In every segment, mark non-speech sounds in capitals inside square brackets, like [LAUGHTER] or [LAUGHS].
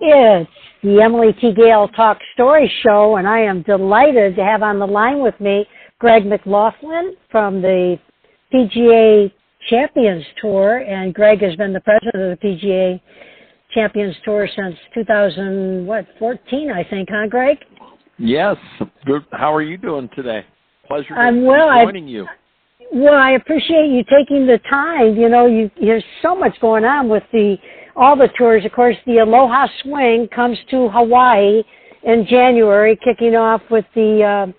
It's the Emily T. Gale Talk Story Show, and I am delighted to have on the line with me Greg McLaughlin from the PGA Champions Tour. And Greg has been the president of the PGA Champions Tour since 2000, what, 14, I think, huh, Greg? Yes. Good. How are you doing today? Pleasure I'm well. joining I, you. Well, I appreciate you taking the time. You know, you there's so much going on with the all the tours. Of course, the Aloha Swing comes to Hawaii in January, kicking off with the uh,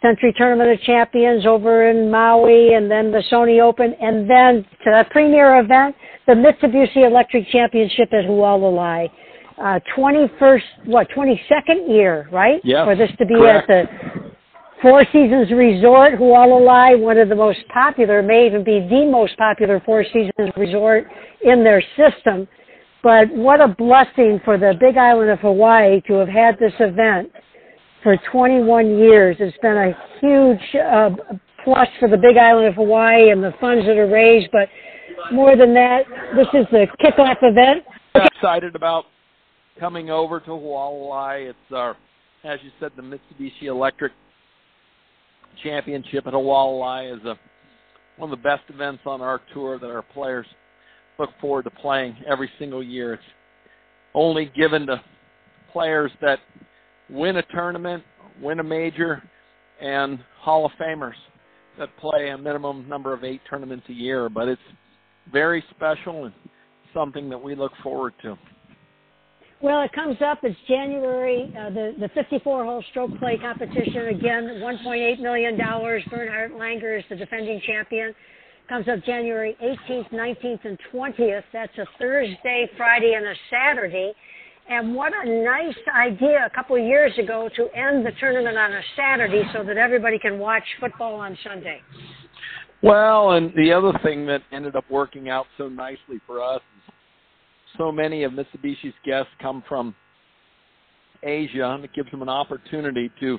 Sentry Tournament of Champions over in Maui, and then the Sony Open, and then to the premier event, the Mitsubishi Electric Championship at Hualalai. Uh, 21st, what, 22nd year, right? Yeah. For this to be correct. at the Four Seasons Resort, Hualalai, one of the most popular, may even be the most popular Four Seasons resort in their system. But what a blessing for the Big Island of Hawaii to have had this event for 21 years. It's been a huge uh, plus for the Big Island of Hawaii and the funds that are raised. But more than that, this is the kickoff event. I'm excited about coming over to Hualalai. It's our, as you said, the Mitsubishi Electric Championship at Hualalai is a, one of the best events on our tour that our players – look forward to playing every single year. It's only given to players that win a tournament, win a major, and Hall of Famers that play a minimum number of eight tournaments a year. But it's very special and something that we look forward to. Well, it comes up. It's January. Uh, the the 54-hole stroke play competition again. 1.8 million dollars. Bernhard Langer is the defending champion comes up January 18th, 19th, and 20th. That's a Thursday, Friday, and a Saturday. And what a nice idea a couple of years ago to end the tournament on a Saturday so that everybody can watch football on Sunday. Well, and the other thing that ended up working out so nicely for us is so many of Mitsubishi's guests come from Asia, and it gives them an opportunity to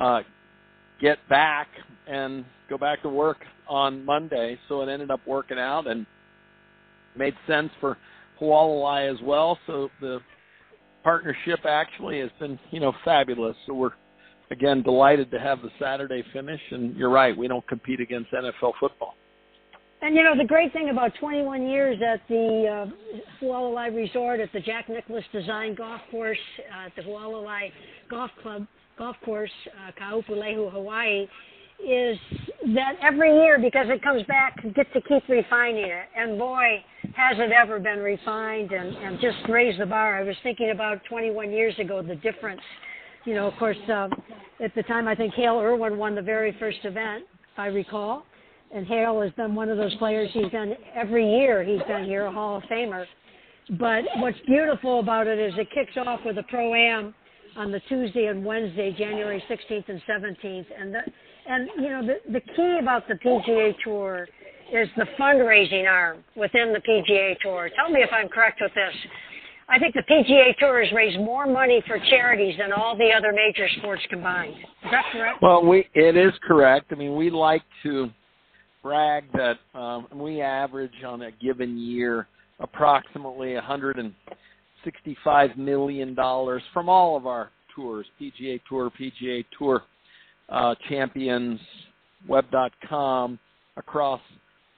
uh, get back and go back to work on Monday. So it ended up working out and made sense for Hualalai as well. So the partnership actually has been, you know, fabulous. So we're again delighted to have the Saturday finish. And you're right, we don't compete against NFL football. And you know the great thing about 21 years at the uh, Hualalai Resort at the Jack Nicklaus Design Golf Course uh, at the Hualalai Golf Club golf course, uh, Kaupulehu, Hawaii, is that every year, because it comes back, get to keep refining it. And boy, has it ever been refined and, and just raised the bar. I was thinking about 21 years ago, the difference. You know, of course, um, at the time, I think Hale Irwin won the very first event, if I recall. And Hale has been one of those players he's done every year. He's been here, a Hall of Famer. But what's beautiful about it is it kicks off with a pro am on the Tuesday and Wednesday, January 16th and 17th. And the, and you know the the key about the PGA Tour is the fundraising arm within the PGA Tour. Tell me if I'm correct with this. I think the PGA Tour has raised more money for charities than all the other major sports combined. Is that correct? Well, we it is correct. I mean, we like to brag that um, we average on a given year approximately 165 million dollars from all of our tours, PGA Tour, PGA Tour uh, champions, web.com, across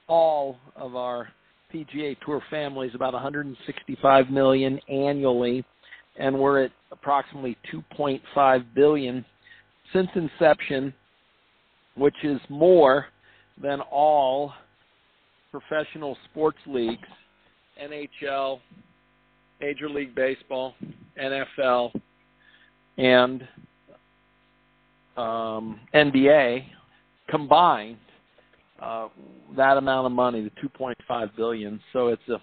all of our PGA Tour families, about 165 million annually, and we're at approximately 2.5 billion since inception, which is more than all professional sports leagues, NHL, Major League Baseball, NFL, and um, NBA combined uh, that amount of money, the 2.5 billion. So it's a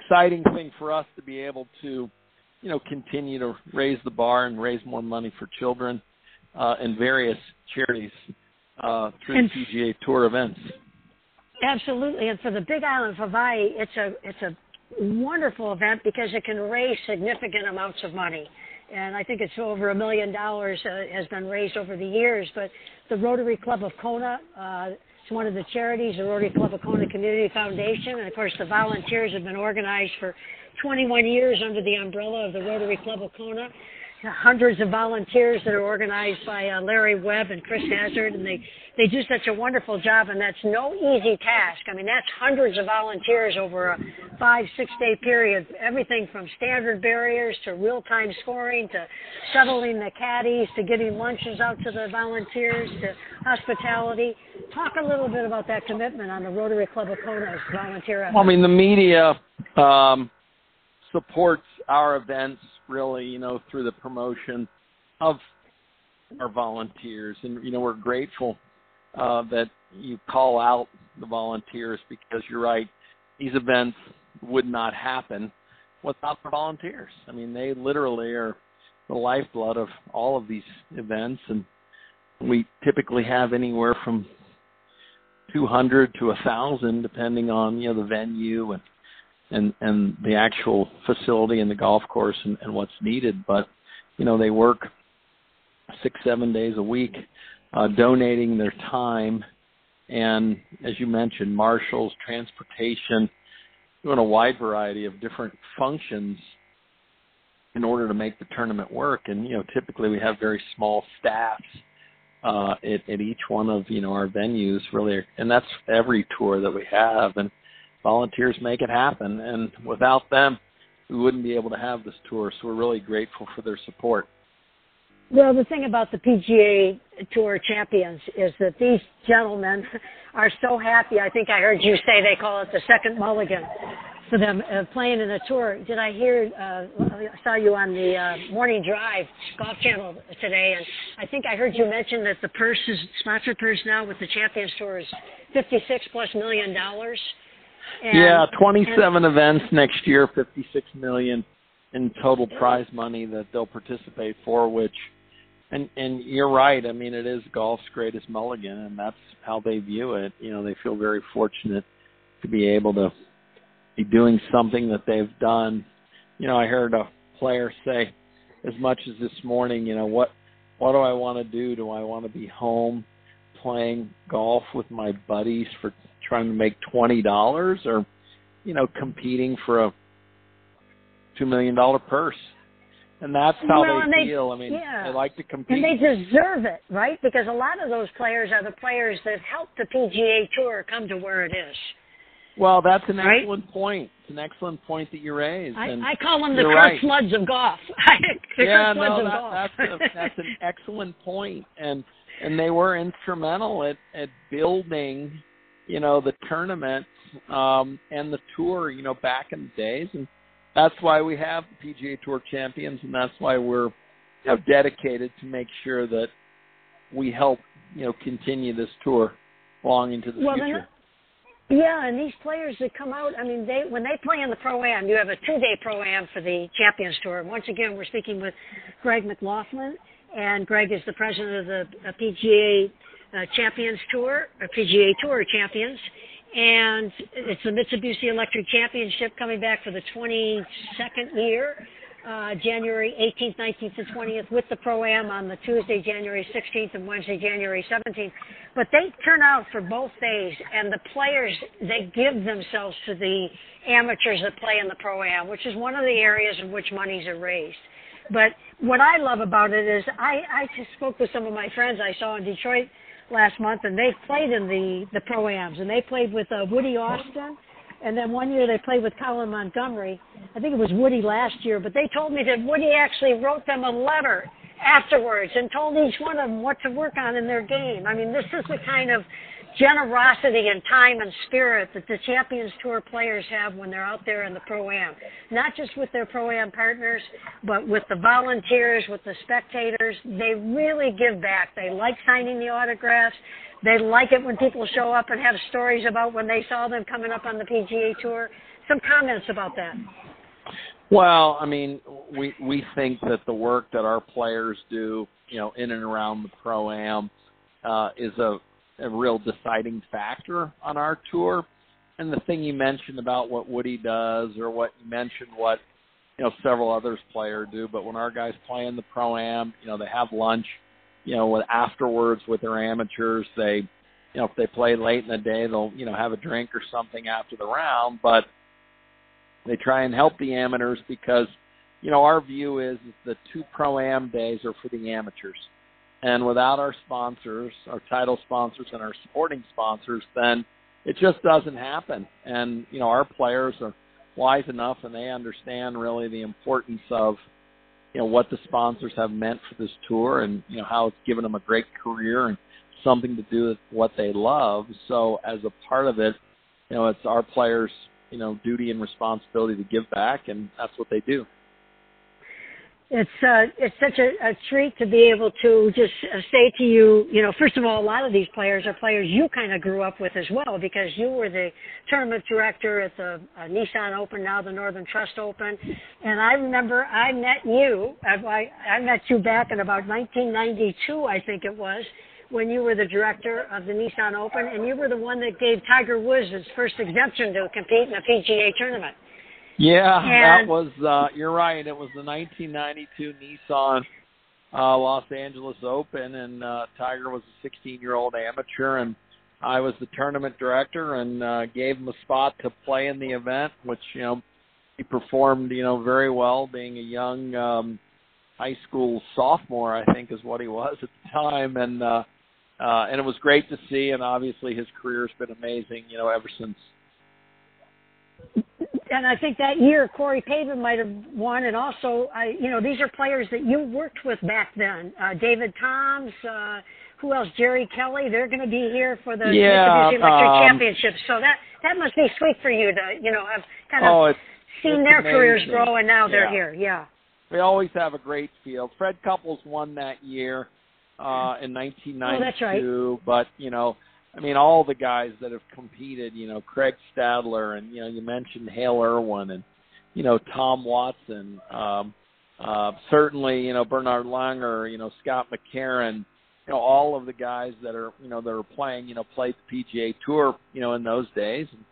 exciting thing for us to be able to, you know, continue to raise the bar and raise more money for children uh, and various charities uh, through and, the PGA Tour events. Absolutely, and for the Big Island of Hawaii, it's a it's a wonderful event because it can raise significant amounts of money. And I think it's over a million dollars uh, has been raised over the years. But the Rotary Club of Kona, uh, it's one of the charities, the Rotary Club of Kona Community Foundation, and of course the volunteers have been organized for 21 years under the umbrella of the Rotary Club of Kona hundreds of volunteers that are organized by uh, Larry Webb and Chris Hazard, and they they do such a wonderful job, and that's no easy task. I mean, that's hundreds of volunteers over a five six day period. Everything from standard barriers to real time scoring to shuttling the caddies to getting lunches out to the volunteers to hospitality. Talk a little bit about that commitment on the Rotary Club of Kona's volunteer. Well, I mean, the media um, supports our events really, you know, through the promotion of our volunteers. And, you know, we're grateful uh, that you call out the volunteers because you're right, these events would not happen without the volunteers. I mean, they literally are the lifeblood of all of these events. And we typically have anywhere from 200 to a 1,000, depending on, you know, the venue and and and the actual facility and the golf course and, and what's needed. But you know, they work six seven days a week, uh, donating their time, and as you mentioned, marshals, transportation, doing a wide variety of different functions in order to make the tournament work. And you know, typically we have very small staffs uh, at, at each one of you know our venues, really, and that's every tour that we have. And volunteers make it happen, and without them, we wouldn't be able to have this tour. So we're really grateful for their support. Well, the thing about the PGA Tour champions is that these gentlemen are so happy. I think I heard you say they call it the second mulligan for them uh, playing in a tour. Did I hear? Uh, I saw you on the uh, morning drive golf channel today, and I think I heard you mention that the purse is sponsored purse now with the Champions Tour is fifty-six plus million dollars. And, yeah, 27 and, events next year, 56 million in total prize money that they'll participate for. Which, and and you're right. I mean, it is golf's greatest mulligan, and that's how they view it. You know, they feel very fortunate to be able to be doing something that they've done. You know, I heard a player say, as much as this morning, you know, what what do I want to do? Do I want to be home playing golf with my buddies for trying to make twenty dollars or you know competing for a two million dollar purse and that's how well, they, they feel i mean yeah. they like to compete and they deserve it right because a lot of those players are the players that helped the pga tour come to where it is well that's an right? excellent point it's an excellent point that you raised I, and I call them the right. Floods of golf [LAUGHS] the yeah no that, golf. that's a, [LAUGHS] that's an excellent point and and they were instrumental at at building you know, the tournaments um, and the tour, you know, back in the days, and that's why we have the PGA Tour champions, and that's why we're you know, dedicated to make sure that we help you know continue this tour long into the well, future. Yeah, and these players that come out, I mean, they when they play in the pro am, you have a two day pro am for the Champions Tour. Once again, we're speaking with Greg McLaughlin, and Greg is the president of the PGA uh, Champions Tour, or PGA Tour Champions, and it's the Mitsubishi Electric Championship coming back for the 22nd year, uh, January 18th, 19th, and 20th, with the Pro Am on the Tuesday, January 16th, and Wednesday, January 17th. But they turn out for both days, and the players they give themselves to the amateurs that play in the Pro Am, which is one of the areas in which monies are raised. But what I love about it is I, I just spoke with some of my friends I saw in Detroit last month, and they played in the the pro ams, and they played with uh, Woody Austin, and then one year they played with Colin Montgomerie. I think it was Woody last year, but they told me that Woody actually wrote them a letter afterwards and told each one of them what to work on in their game. I mean, this is the kind of generosity and time and spirit that the Champions Tour players have when they're out there in the Pro Am. Not just with their Pro Am partners, but with the volunteers, with the spectators. They really give back. They like signing the autographs. They like it when people show up and have stories about when they saw them coming up on the PGA Tour. Some comments about that. Well, I mean, we we think that the work that our players do, you know, in and around the pro am, uh, is a a real deciding factor on our tour. And the thing you mentioned about what Woody does, or what you mentioned what you know several others player do, but when our guys play in the pro am, you know they have lunch, you know, with afterwards with their amateurs. They, you know, if they play late in the day, they'll you know have a drink or something after the round. But they try and help the amateurs because you know our view is, is the two pro am days are for the amateurs and without our sponsors our title sponsors and our supporting sponsors then it just doesn't happen. And you know our players are wise enough and they understand really the importance of you know what the sponsors have meant for this tour and you know how it's given them a great career and something to do with what they love. So as a part of it you know it's our players you know duty and responsibility to give back and that's what they do it's uh, it's such a, a treat to be able to just uh, say to you, you know, first of all, a lot of these players are players you kind of grew up with as well because you were the tournament director at the uh, Nissan Open, now the Northern Trust Open, and I remember I met you. I, I met you back in about 1992, I think it was, when you were the director of the Nissan Open, and you were the one that gave Tiger Woods his first exemption to compete in a PGA tournament. Yeah, and, that was uh you're right. It was the 1992 Nissan uh Los Angeles Open and uh Tiger was a 16-year-old amateur and I was the tournament director and uh gave him a spot to play in the event which you know he performed, you know, very well being a young um high school sophomore, I think is what he was at the time. And uh uh and it was great to see and obviously his career's been amazing, you know, ever since and I think that year Corey Pavin might have won, and also, I, you know, these are players that you worked with back then. Uh, David Toms, uh, who else? Jerry Kelly. They're going to be here for the yeah, Electric um, Championship. So that that must be sweet for you to, you know, have kind of oh, it's, seen it's their amazing. careers grow, and now yeah. they're here. Yeah. We always have a great field. Fred Couples won that year uh, in 1992, oh, that's right. but you know I mean, all the guys that have competed, you know, Craig Stadler, and you know, you mentioned Hale Irwin, and you know, Tom Watson, um, uh, certainly, you know, Bernhard Langer, you know, Scott McCarron, you know, all of the guys that are, you know, that are playing, you know, played the PGA Tour, you know, in those days, and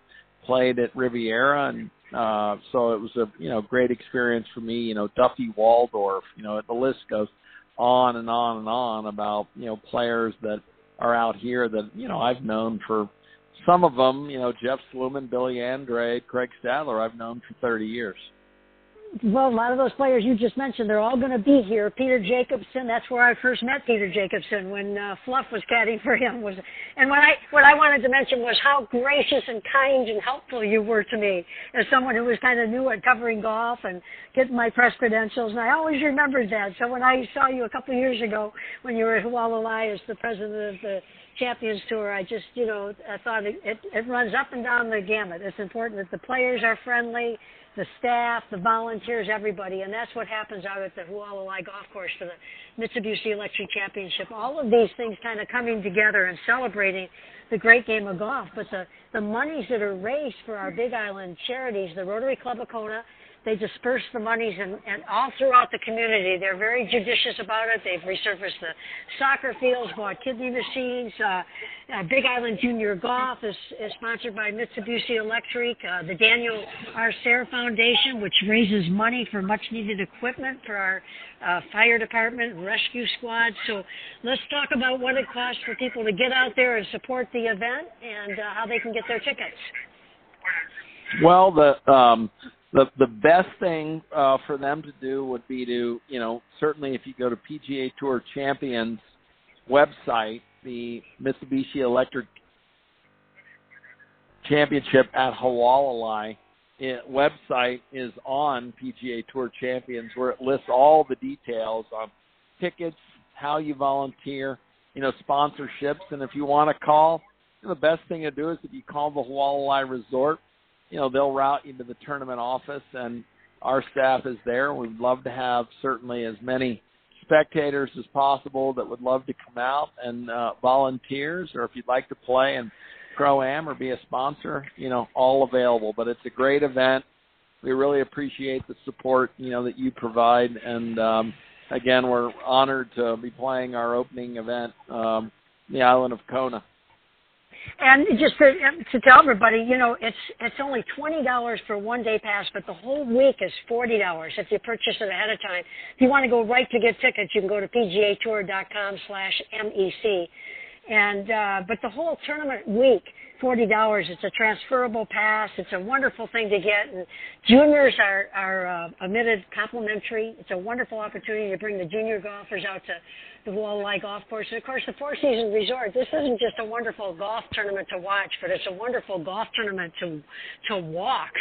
played at Riviera, and uh, so it was a, you know, great experience for me. You know, Duffy Waldorf, you know, the list goes on and on and on about, you know, players that are out here that you know I've known for some of them. You know, Jeff Sluman, Billy Andrade, Craig Stadler. I've known for 30 years well, a lot of those players you just mentioned, they're all going to be here. Peter Jacobsen, that's where I first met Peter Jacobsen when uh, Fluff was caddying for him. Was and what I what I wanted to mention was how gracious and kind and helpful you were to me as someone who was kind of new at covering golf and getting my press credentials. And I always remembered that. So when I saw you a couple of years ago when you were at Hualalai as the president of the Champions Tour, I just you know I thought it, it, it runs up and down the gamut. It's important that the players are friendly the staff, the volunteers, everybody, and that's what happens out at the Hualalai Golf Course for the Mitsubishi Electric Championship. All of these things kind of coming together and celebrating the great game of golf. But the the monies that are raised for our Big Island charities, the Rotary Club of Kona, they disperse the monies and, and all throughout the community. They're very judicious about it. They've resurfaced the soccer fields, bought kidney machines. Uh, uh, Big Island Junior Golf is, is sponsored by Mitsubishi Electric. Uh, the Daniel R. Sayre Foundation, which raises money for much needed equipment for our uh, fire department and rescue squad. So let's talk about what it costs for people to get out there and support the event and uh, how they can get their tickets. Well, the um, the the best thing uh, for them to do would be to you know certainly if you go to PGA Tour Champions website, the Mitsubishi Electric Championship at Hualalai website is on PGA Tour Champions where it lists all the details on tickets, how you volunteer, you know, sponsorships, and if you want to call, the best thing to do is if you call the Hualalai Resort you know they'll route you to the tournament office and our staff is there. We'd love to have certainly as many spectators as possible that would love to come out and uh, volunteers or if you'd like to play and pro am or be a sponsor you know all available. But it's a great event. We really appreciate the support you know that you provide. And um again we're honored to be playing our opening event um the island of kona and just to, to tell everybody, you know, it's it's only twenty dollars for one day pass, but the whole week is forty dollars if you purchase it ahead of time. If you want to go right to get tickets, you can go to pgatour.com slash mec. And uh, but the whole tournament week forty dollars. It's a transferable pass. It's a wonderful thing to get, and juniors are are uh, admitted complimentary. It's a wonderful opportunity to bring the junior golfers out to the Hualalai Golf Course, and of course the Four Seasons Resort. This isn't just a wonderful golf tournament to watch, but it's a wonderful golf tournament to to walk.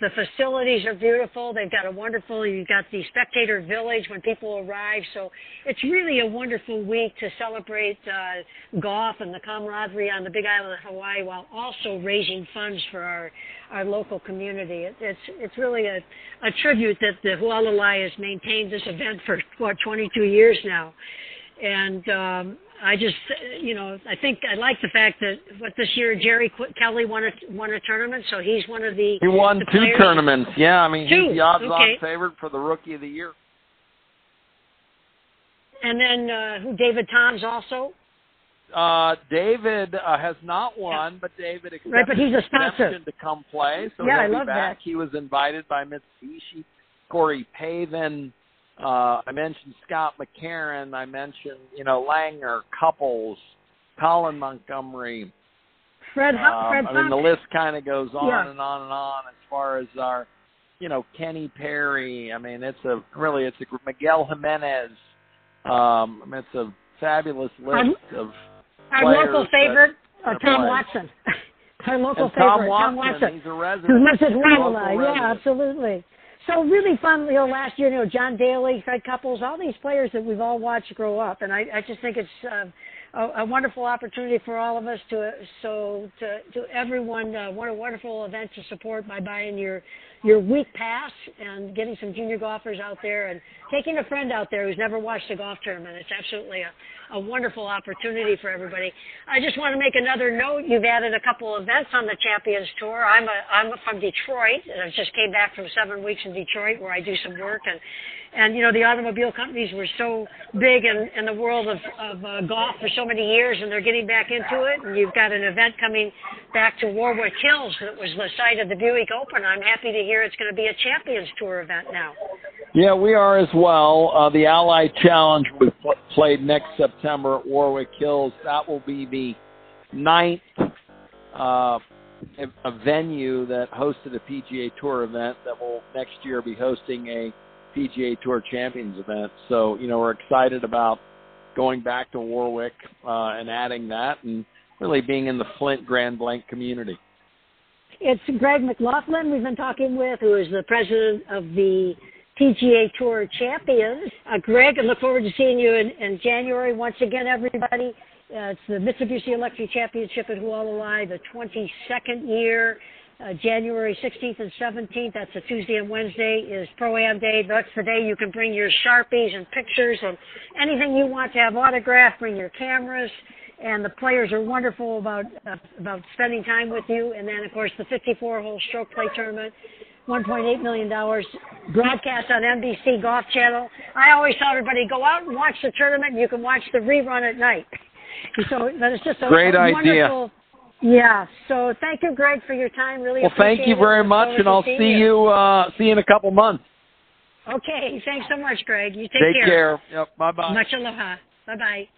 The facilities are beautiful. They've got a wonderful, you've got the spectator village when people arrive. So it's really a wonderful week to celebrate uh, golf and the camaraderie on the Big Island of Hawaii while also raising funds for our, our local community. It, it's, it's really a, a tribute that the Hualalai has maintained this event for, what, 22 years now. And um, I just, you know, I think I like the fact that what this year Jerry Kelly won a won a tournament, so he's one of the. He won the two players. tournaments. Yeah, I mean Two, he's the odds-on okay. favorite for the Rookie of the Year. And then uh, who? David Toms also. Uh, David uh, has not won, but David accepted Right, but he's a sponsor. to come play, so Yeah, he'll I be love back. that. He was invited by Mitsubishi, Corey Pavin. Uh, I mentioned Scott McCarron. I mentioned, you know, Langer, Couples, Colin Montgomerie. Fred. Um, Fred I mean, the list kind of goes on Yeah. and on and on as far as our, you know, Kenny Perry. I mean, it's a really it's a Miguel Jimenez. Um, I mean, it's a fabulous list of Our local favorite, uh, Tom playing. Watson. [LAUGHS] Our local and Tom favorite, Watson, Tom Watson. He's a resident. local Yeah, absolutely. So really fun, you know, last year, you know, John Daly, Fred Couples, all these players that we've all watched grow up, and I, I just think it's uh, a, a wonderful opportunity for all of us to, so to, to everyone, uh, what a wonderful event to support by buying your, your week pass and getting some junior golfers out there and taking a friend out there who's never watched a golf tournament. It's absolutely a, a wonderful opportunity for everybody. I just want to make another note. You've added a couple of events on the Champions Tour. I'm a I'm from Detroit, and I just came back from seven weeks in Detroit where I do some work and and you know the automobile companies were so big in, in the world of, of uh, golf for so many years, and they're getting back into it. And you've got an event coming back to Warwick Hills that was the site of the Buick Open. I'm happy to hear it's going to be a Champions Tour event now. Yeah, we are as well. Uh, the Ally Challenge be pl- played next September at Warwick Hills. That will be the ninth uh, a venue that hosted a PGA Tour event that will next year be hosting a PGA Tour Champions event. So, you know, we're excited about going back to Warwick uh, and adding that and really being in the Flint Grand Blanc community. It's Greg McLaughlin we've been talking with, who is the president of the PGA Tour Champions. Uh, Greg, I look forward to seeing you in, in January. Once again, everybody, uh, it's the Mitsubishi Electric Championship at Hualalai, the 22nd year. Uh, January 16th and 17th, that's a Tuesday and Wednesday, is Pro-Am Day. That's the day you can bring your Sharpies and pictures and anything you want to have autographed, bring your cameras and the players are wonderful about uh, about spending time with you. And then, of course, the 54-hole stroke play tournament, 1.8 million dollars, broadcast on NBC Golf Channel. I always tell everybody go out and watch the tournament. You can watch the rerun at night. So that is just a Great a idea. wonderful. Yeah. So thank you, Greg, for your time. Really. Well, thank you very. Much, and I'll see you uh, see you in a couple months. Okay. Thanks so much, Greg. You take, Take care. Yep. Bye bye. Much aloha. Bye bye.